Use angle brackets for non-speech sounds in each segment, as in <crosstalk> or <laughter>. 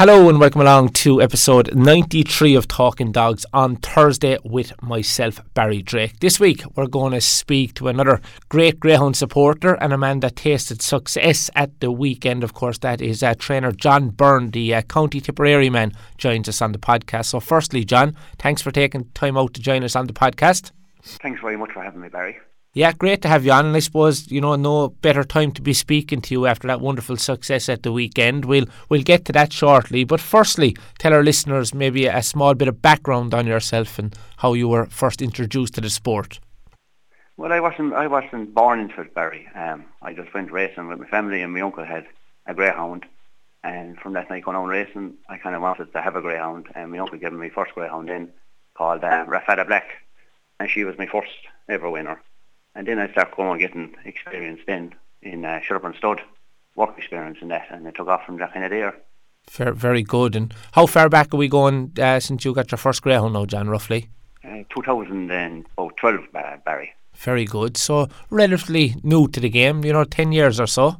Hello and welcome along to episode 93 of Talking Dogs on Thursday with myself, Barry Drake. This week we're going to speak to another great Greyhound supporter and a man that tasted success at the weekend. Of course, that is uh, trainer John Byrne, the uh, County Tipperary man, joins us on the podcast. So, firstly, John, thanks for taking time out to join us on the podcast. Thanks very much for having me, Barry. Yeah, great to have you on. And I suppose you know no better time to be speaking to you after that wonderful success at the weekend. We'll we'll get to that shortly. But firstly, tell our listeners maybe a small bit of background on yourself and how you were first introduced to the sport. Well, I wasn't I wasn't born in it, Barry. Um, I just went racing with my family, and my uncle had a greyhound. And from that night going on racing, I kind of wanted to have a greyhound. And my uncle gave me my first greyhound in, called uh, Rafada Black, and she was my first ever winner. And then I started going getting experience then in uh, Sherburn Stud, work experience in that, and I took off from that kind of there. Very, very good. And how far back are we going uh, since you got your first greyhound now, John, roughly? Uh, 2012, uh, Barry. Very good. So, relatively new to the game, you know, 10 years or so?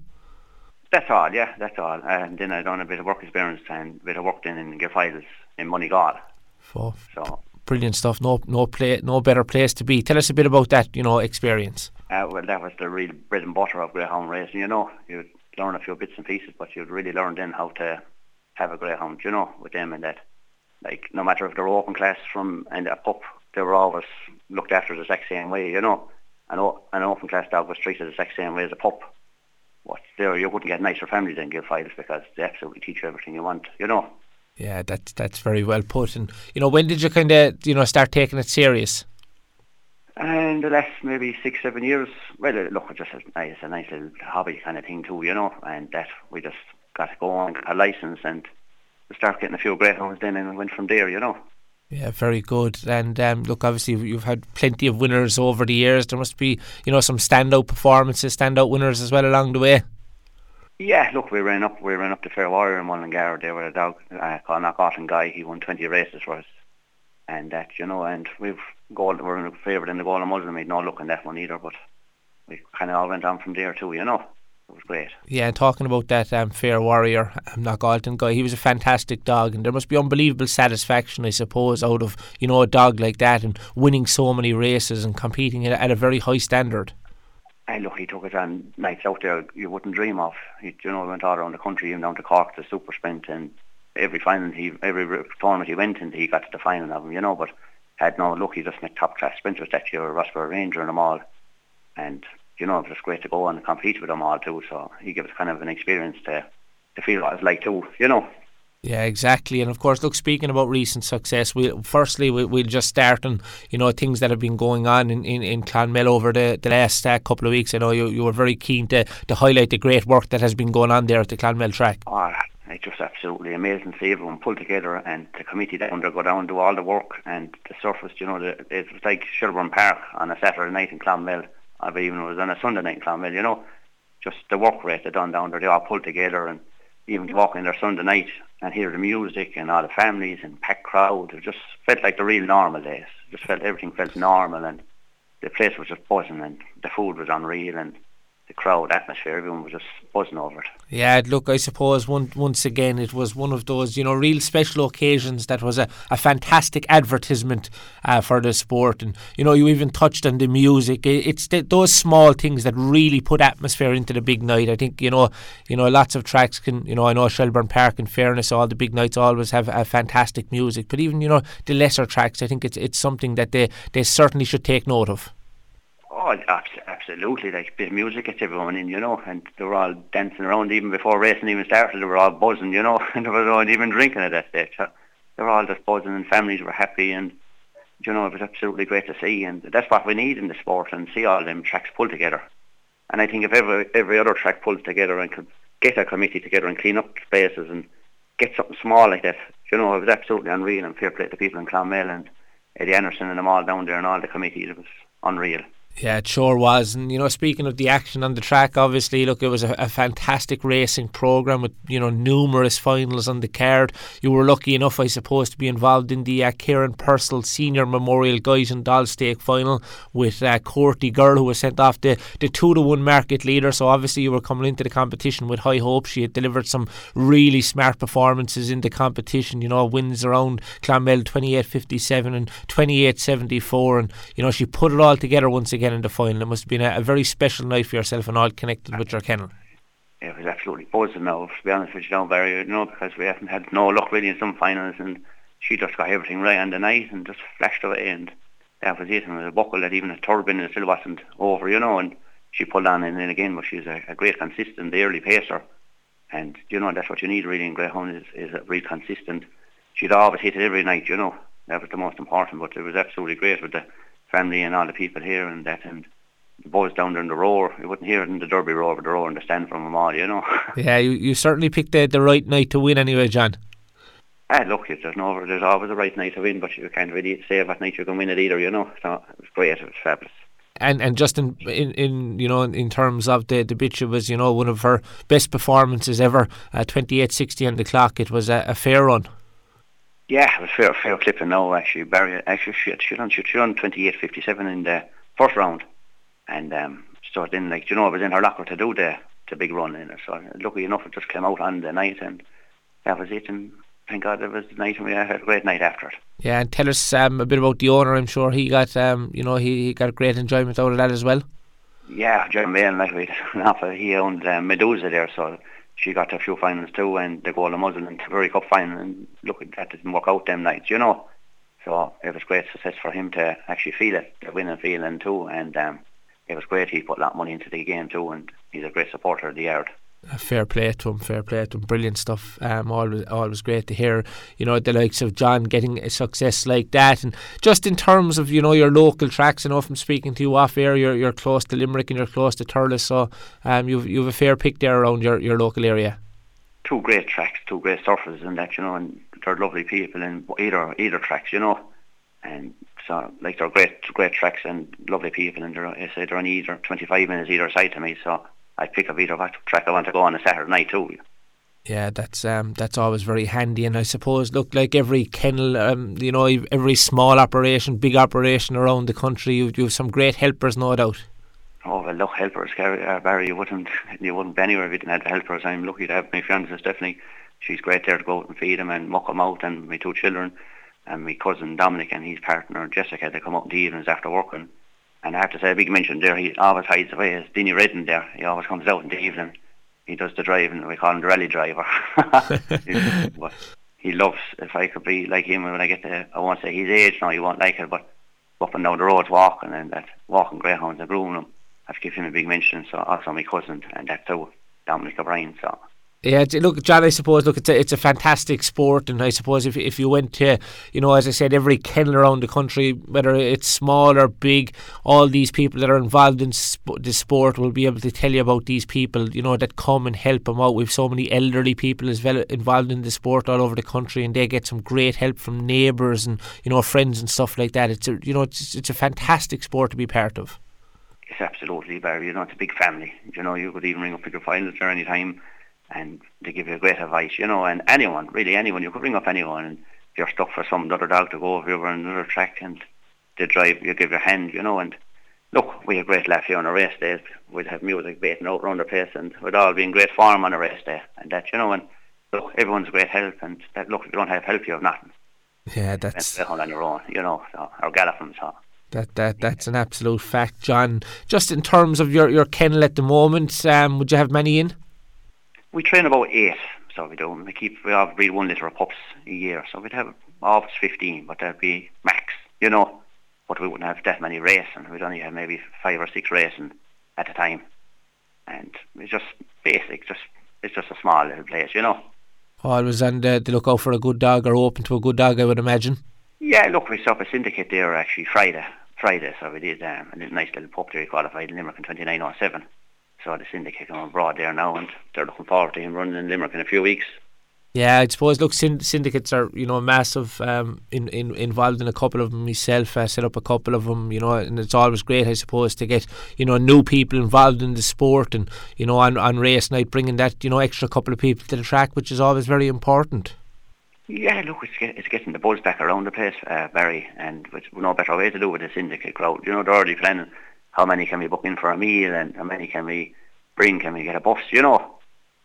That's all, yeah, that's all. And then I done a bit of work experience and a bit of work then in Gilfiles in Moneygall. So, brilliant stuff. No, no play, no better place to be. Tell us a bit about that, you know, experience. Uh, well, that was the real bread and butter of greyhound racing. You know, you'd learn a few bits and pieces, but you'd really learn then how to have a greyhound. You know, with them and that. Like no matter if they're open class from and a pup, they were always looked after the exact same way. You know, an, an open class dog was treated the exact same way as a pup. What there, you wouldn't get nicer families than Gilfiles because they absolutely teach you everything you want. You know. Yeah, that's that's very well put. And you know, when did you kind of you know start taking it serious? And the last maybe six, seven years. Well, look, it's just a nice, a nice little hobby kind of thing too, you know. And that we just got to go on, got a license, and we start getting a few great greyhounds then, and went from there, you know. Yeah, very good. And um, look, obviously you've had plenty of winners over the years. There must be, you know, some standout performances, standout winners as well along the way. Yeah, look, we ran up, we ran up to Fair Warrior in Mullingar. There were a dog uh, called Knockaughton Guy. He won 20 races for us, and that, you know, and we've gold. We're in favourite in the Golden Muzzle. Made no look in that one either, but we kind of all went on from there too. You know, it was great. Yeah, and talking about that um, Fair Warrior, um, Knockaughton Guy, he was a fantastic dog, and there must be unbelievable satisfaction, I suppose, out of you know a dog like that and winning so many races and competing at a very high standard. And look, he took it on nights out there you wouldn't dream of. He, you know, went all around the country, even down to Cork to Super Sprint, and every final he, every tournament he went into, he got to the final of them. You know, but had no luck. He just met top class sprinters that year, Rossborough Ranger and them all, and you know it was great to go and compete with them all too. So he gave us kind of an experience to to feel what it's like too. You know. Yeah, exactly. And of course, look, speaking about recent success, we firstly we, we'll just start on you know things that have been going on in, in, in Clonmel over the, the last uh, couple of weeks. I know you, you were very keen to, to highlight the great work that has been going on there at the Clonmel track. Oh, it's just absolutely amazing to see everyone pull together and the committee down there go down and do all the work and the surface, you know, the, it was like Shelbourne Park on a Saturday night in Clonmel, or even it was on a Sunday night in Clonmel, you know, just the work rate they done down there, they all pulled together and even walk in there Sunday night and hear the music and all the families and packed crowd. It just felt like the real normal days. It just felt everything felt normal and the place was just buzzing and the food was unreal and the crowd atmosphere, everyone was just buzzing over it. Yeah, look, I suppose one, once again it was one of those, you know, real special occasions that was a, a fantastic advertisement uh, for the sport. And, you know, you even touched on the music. It's the, those small things that really put atmosphere into the big night. I think, you know, you know, lots of tracks can, you know, I know Shelbourne Park, in fairness, all the big nights always have a fantastic music. But even, you know, the lesser tracks, I think it's, it's something that they, they certainly should take note of. Oh, absolutely. Like, bit of music gets everyone in, you know, and they were all dancing around even before racing even started. They were all buzzing, you know, <laughs> and no one even drinking at that stage. So they were all just buzzing and families were happy and, you know, it was absolutely great to see. And that's what we need in the sport and see all them tracks pull together. And I think if every, every other track pulls together and could get a committee together and clean up spaces and get something small like that, you know, it was absolutely unreal and fair play to people in Clonmel and Eddie Anderson and them all down there and all the committees. It was unreal. Yeah, it sure was. And, you know, speaking of the action on the track, obviously, look, it was a, a fantastic racing programme with, you know, numerous finals on the card. You were lucky enough, I suppose, to be involved in the uh, Purcell Senior Memorial Guys and Doll Stake final with uh, Courtney Girl, who was sent off the, the 2 to 1 market leader. So obviously, you were coming into the competition with high hopes. She had delivered some really smart performances in the competition, you know, wins around Clonmel 28 57 and 28 74. And, you know, she put it all together once again in the final. It must have been a, a very special night for yourself and all connected with your kennel. It was absolutely buzzing now, to be honest with you, now, Barry, you know, because we haven't had no luck really in some finals and she just got everything right on the night and just flashed away and that was it. And it was a buckle that even a turbine it still wasn't over, you know, and she pulled on and then again, but she's a, a great consistent early pacer. And, you know, that's what you need really in Greyhound is, is a really consistent. She'd always hit it every night, you know. That was the most important, but it was absolutely great with the family and all the people here and that and the boys down there in the roar. You wouldn't hear it in the Derby roar, but the roar and the stand from them all, you know. <laughs> yeah, you, you certainly picked the, the right night to win anyway, John. Ah, look, there's no, there's always a right night to win, but you can't really say what night you can win it either, you know. So it was great, it was fabulous. And and just in in, in you know in, terms of the the bitch, it was you know one of her best performances ever. Uh, Twenty eight sixty on the clock. It was a, a fair run. Yeah, it was fair, fair clipping now, actually. Barry, actually, she, she run, she, she run 28.57 in the first round. And um, so then, like, you know, it was in her locker to do the, the big run in it. So lucky enough, it just came out on the night and that was it. And thank God it was the night and we had a great night after it. Yeah, and tell us um, a bit about the owner. I'm sure he got, um, you know, he, he got great enjoyment out of that as well. Yeah, John Mayan, like we, <laughs> he owned um, Medusa there, so she got to a few finals too, and the Golden Muzzle and Tipperary Cup final, and look, that didn't work out them nights, you know. So it was great success for him to actually feel it, the winning feeling too, and um, it was great. He put a lot of money into the game too, and he's a great supporter of the yard fair play to him, fair play to him. Brilliant stuff. Um, always, always great to hear. You know the likes of John getting a success like that, and just in terms of you know your local tracks. I know from speaking to you off air, you're you're close to Limerick and you're close to Thurles, so um, you've you've a fair pick there around your, your local area. Two great tracks, two great surfers, and that you know, and they're lovely people in either either tracks, you know, and so like they're great great tracks and lovely people, and they're I say they're on either twenty five minutes either side to me, so I pick up either what track I want to go on a Saturday night too. Yeah, that's um, that's always very handy, and I suppose look like every kennel, um, you know, every small operation, big operation around the country, you, you have some great helpers, no doubt. Oh well, look, helpers, uh, Barry, you wouldn't <laughs> you wouldn't be anywhere if you didn't have helpers. I'm lucky to have my fiance Stephanie. She's great there to go out and feed them and muck them out, and my two children, and my cousin Dominic and his partner Jessica. They come out in the evenings after working and I have to say a big mention there, he always hides away, is Denny Redden there. He always comes out in the evening. He does the driving, we call him the rally driver. <laughs> But he loves, if I could be like him when I get to, I won't say his age now, you won't like it, but up and down the roads walking and that walking greyhounds and grooming them. I have to give him a big mention, so also my cousin and that too, Dominic O'Brien, so yeah, look, John. I suppose look, it's a it's a fantastic sport, and I suppose if if you went to, you know, as I said, every kennel around the country, whether it's small or big, all these people that are involved in sp- the sport will be able to tell you about these people, you know, that come and help them out. We've so many elderly people as well involved in the sport all over the country, and they get some great help from neighbours and you know friends and stuff like that. It's a you know it's it's a fantastic sport to be part of. It's absolutely, Barry. You know, it's a big family. You know, you could even ring up for your finals there any time and they give you great advice, you know, and anyone, really anyone, you could ring up anyone and if you're stuck for some other dog to go over you on another track and they drive, you give your hand, you know, and look, we have great laugh here on a race day. We'd have music baiting out around the place and we'd all be in great form on a race day and that, you know, and look, everyone's great help and that, look, if you don't have help, you have nothing. Yeah, that's... And on your own, you know, so, or galloping, so... That that that's an absolute fact, John. Just in terms of your, your kennel at the moment, um, would you have many in? We train about eight, so we don't. We keep we have breed one litter of pups a year, so we'd have always fifteen, but that'd be max, you know. But we wouldn't have that many racing. We'd only have maybe five or six racing at a time, and it's just basic. Just it's just a small little place, you know. Always on the, the lookout for a good dog or open to a good dog, I would imagine. Yeah, look, we set up a syndicate there actually Friday. Friday, so we did um, a nice little pup there. He qualified in Limerick in 2907 so the syndicate going abroad there now and they're looking forward to him running in Limerick in a few weeks. Yeah, I suppose. Look, syndicates are you know massive. Um, in, in involved in a couple of them myself. I set up a couple of them. You know, and it's always great, I suppose, to get you know new people involved in the sport, and you know on on race night, bringing that you know extra couple of people to the track, which is always very important. Yeah, look, it's, get, it's getting the buzz back around the place, uh, Barry, and with no better way to do with the syndicate crowd. You know, they're already planning how many can we book in for a meal and how many can we bring, can we get a bus, you know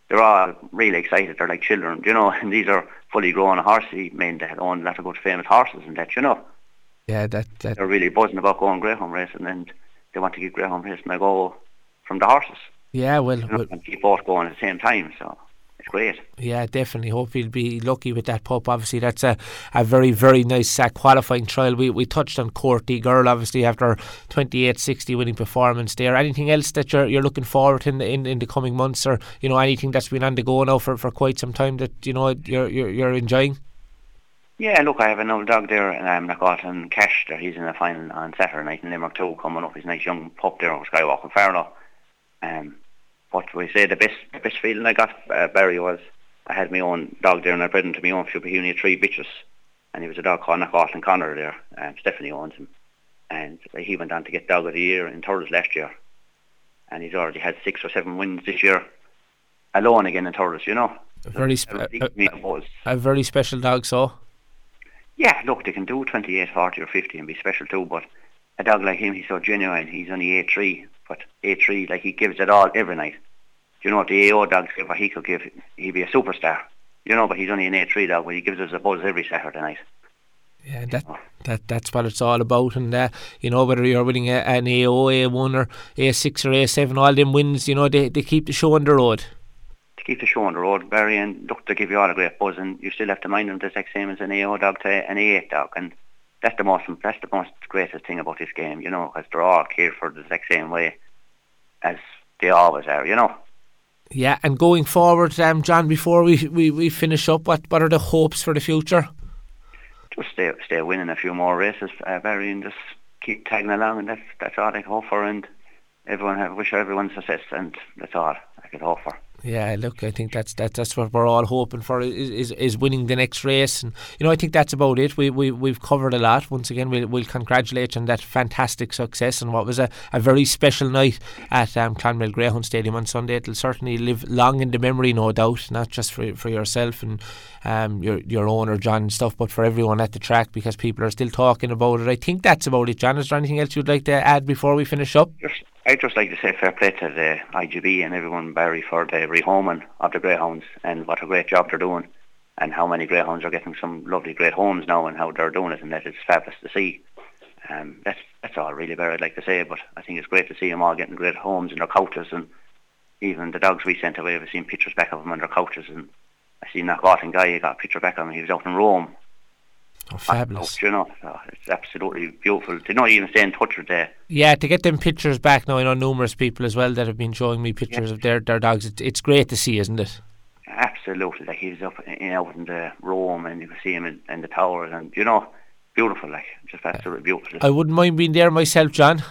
they're all really excited. They're like children, you know, <laughs> and these are fully grown horsey men that own a lot of good famous horses and that, you know. Yeah, that, that they're really buzzing about going greyhound racing and they want to get greyhound racing a go from the horses. Yeah, well, you know, well and keep both going at the same time. So it's great. Yeah, definitely. Hope he'll be lucky with that pup. Obviously, that's a, a very, very nice uh, qualifying trial. We we touched on Courtly Girl, obviously, after 28-60 winning performance there. Anything else that you're you're looking forward to in the, in, in the coming months or, you know, anything that's been on the go now for, for quite some time that, you know, you're, you're, you're enjoying? Yeah, look, I have an old dog there, and I'm not um, Cash there. He's in the final on Saturday night in Limerick too, coming up. He's a nice young pup there on Skywalking Farlow. Um, what we say the best the best feeling I got uh, Barry was I had my own dog there and I bred him to my own only three bitches. And he was a dog called Knockaughton Connor there and Stephanie owns him. And he went on to get dog of the year in Thurles last year. And he's already had six or seven wins this year alone again in Thurles you know? A very spe- a, a, a, very special dog so? Yeah look they can do 28 40 or 50 and be special too but a dog like him he's so genuine. He's only A3 but A3 like he gives it all every night you know, if the AO dogs give what he could give, he'd be a superstar. You know, but he's only an A3 dog, but he gives us a buzz every Saturday night. Yeah, that that that's what it's all about, and uh, you know whether you're winning a, an AO, A1 or A6 or A7, all them wins, you know they, they keep the show on the road. To keep the show on the road, Barry, and look to give you all a great buzz, and you still have to mind them the exact same as an AO dog to an A8 dog, and that's the most that's the most greatest thing about this game, you know, because they're all cared for the exact same way as they always are, you know. Yeah, and going forward, um, John, before we, we, we finish up, what, what are the hopes for the future? Just stay stay winning a few more races, uh, Barry, and just keep tagging along, and that's that's all I can hope for. And everyone, I wish everyone success, and that's all I can hope for. Yeah, look, I think that's that, that's what we're all hoping for is, is winning the next race, and you know I think that's about it. We we we've covered a lot. Once again, we'll, we'll congratulate on that fantastic success and what was a, a very special night at um, Clonmel Greyhound Stadium on Sunday. It'll certainly live long in the memory, no doubt, not just for for yourself and um, your your owner John and stuff, but for everyone at the track because people are still talking about it. I think that's about it. John, is there anything else you'd like to add before we finish up? Just I'd just like to say fair play to the IGB and everyone Barry for the rehoming of the greyhounds and what a great job they're doing and how many greyhounds are getting some lovely great homes now and how they're doing it and that is fabulous to see. Um, that's that's all really Barry I'd like to say but I think it's great to see them all getting great homes in their couches and even the dogs we sent away, we've seen pictures back of them on their couches and I seen that Gotland guy, he got a picture back of him, he was out in Rome Oh, fabulous! Oh, you know, oh, it's absolutely beautiful to not even stay in touch with the. Yeah, to get them pictures back now. I know numerous people as well that have been showing me pictures yeah. of their their dogs. It's, it's great to see, isn't it? Absolutely, like he was up in, out in the Rome, and you could see him in, in the towers, and you know, beautiful, like just absolutely beautiful. I wouldn't mind being there myself, John.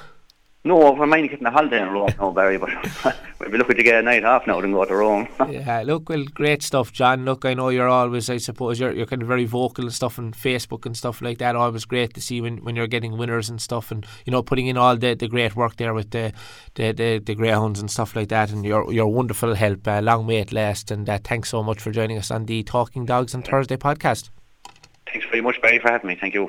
No, I mind getting a holiday in Rome now, Barry, but <laughs> we'll be looking to get a night off now and go to Rome. <laughs> yeah, look, well, great stuff, John. Look, I know you're always, I suppose, you're, you're kind of very vocal and stuff on Facebook and stuff like that. Always great to see when, when you're getting winners and stuff and, you know, putting in all the, the great work there with the, the, the, the Greyhounds and stuff like that. And your, your wonderful help. Uh, long may it last. And uh, thanks so much for joining us on the Talking Dogs on Thursday podcast. Thanks very much, Barry, for having me. Thank you.